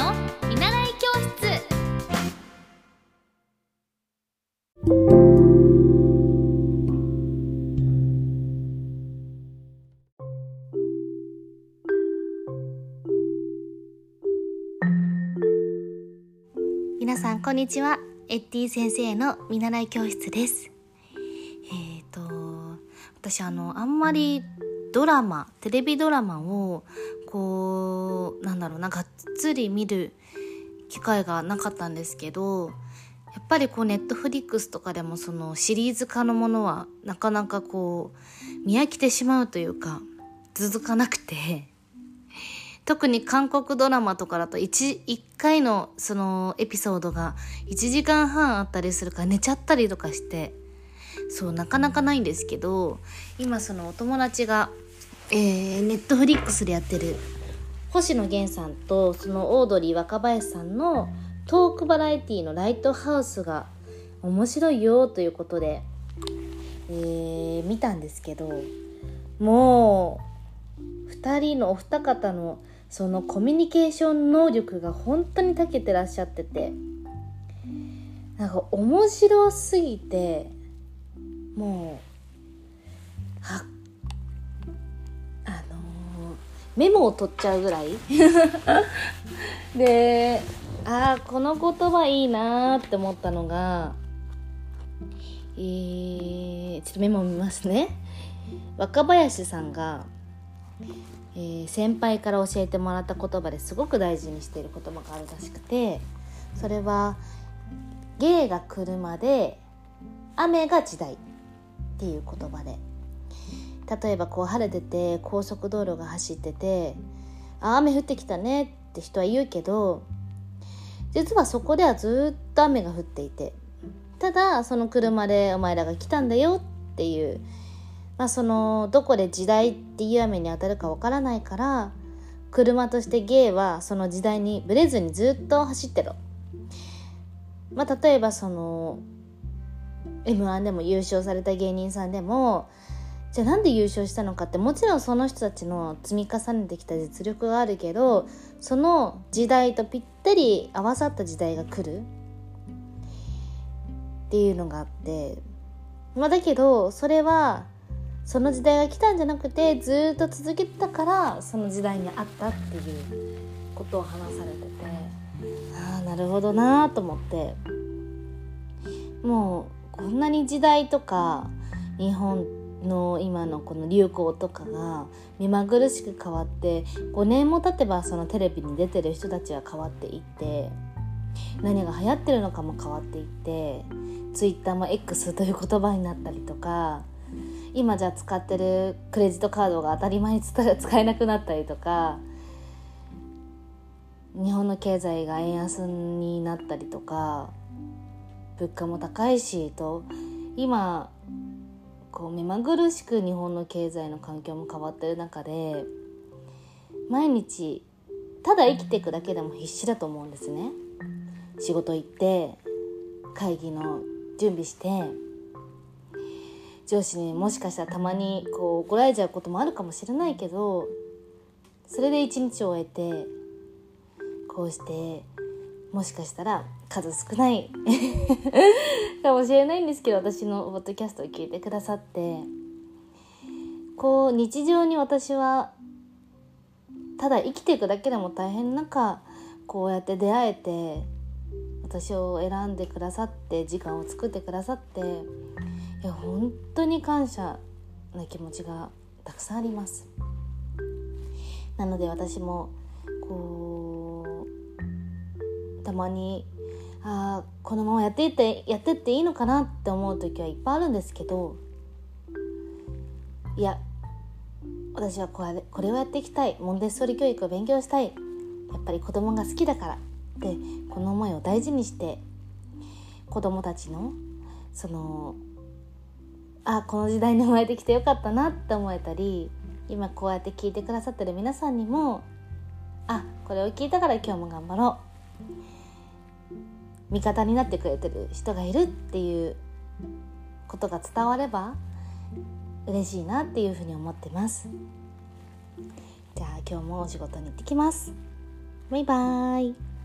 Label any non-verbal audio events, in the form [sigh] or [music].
の見習い教室。皆さんこんにちは。エッティ先生の見習い教室です。えっ、と私あのあんまりドラマテレビドラマをこうなんだろうながっつり見る機会がなかったんですけどやっぱりこうネットフリックスとかでもそのシリーズ化のものはなかなかこう見飽きてしまうというか続かなくて特に韓国ドラマとかだと 1, 1回のそのエピソードが1時間半あったりするから寝ちゃったりとかしてそうなかなかないんですけど今そのお友達が、えー、ネットフリックスでやってる星野源さんとそのオードリー若林さんのトークバラエティのライトハウスが面白いよということで、えー、見たんですけどもう2人のお二方のそのコミュニケーション能力が本当に長けてらっしゃっててなんか面白すぎてもうはあのーメモを取っちゃうぐらい。[laughs] でああこの言葉いいなーって思ったのがえー、ちょっとメモ見ますね。若林さんがえー、先輩から教えてもらった言葉ですごく大事にしている言葉があるらしくてそれは「芸が来るまで雨が時代」っていう言葉で例えばこう晴れてて高速道路が走ってて「雨降ってきたね」って人は言うけど実はそこではずっと雨が降っていてただその車でお前らが来たんだよっていうまあ、そのどこで時代っていう雨に当たるかわからないから車としてゲイはその時代にブレずにずっと走ってろ。まあ、例えばその m 1でも優勝された芸人さんでもじゃあなんで優勝したのかってもちろんその人たちの積み重ねてきた実力があるけどその時代とぴったり合わさった時代が来る。っていうのがあって。まあだけどそれはその時代が来たんじゃなくてずっと続けてたからその時代にあったっていうことを話されてて。ああなるほどなと思って。もうこんなに時代とか日本っての今のこの流行とかが目まぐるしく変わって5年も経てばそのテレビに出てる人たちは変わっていって何が流行ってるのかも変わっていってツイッターも X という言葉になったりとか今じゃ使ってるクレジットカードが当たり前に使えなくなったりとか日本の経済が円安になったりとか物価も高いしと今こう目まぐるしく日本の経済の環境も変わってる中で毎日ただ生きていくだけでも必死だと思うんですね。仕事行って会議の準備して上司にもしかしたらたまにこう怒られちゃうこともあるかもしれないけどそれで一日を終えてこうしてもしかしたら数少ない [laughs] かもしれないんですけど私のポッドキャストを聞いてくださって。こう日常に私はただ生きていくだけでも大変な中こうやって出会えて私を選んでくださって時間を作ってくださっていや本当に感謝な気持ちがたくさんあります。なので私もこうたまにあこのままやっていってやってっていいのかなって思う時はいっぱいあるんですけどいや私はこれこれをやっていきたい。モンテッソリ教育を勉強したい。やっぱり子供が好きだからってこの思いを大事にして子供たちのそのあこの時代に生まれてきてよかったなって思えたり今こうやって聞いてくださってる皆さんにもあこれを聞いたから今日も頑張ろう。味方になってくれてる人がいるっていうことが伝われば嬉しいなっていうふうに思ってます。じゃあ今日もお仕事に行ってきます。バイバーイ。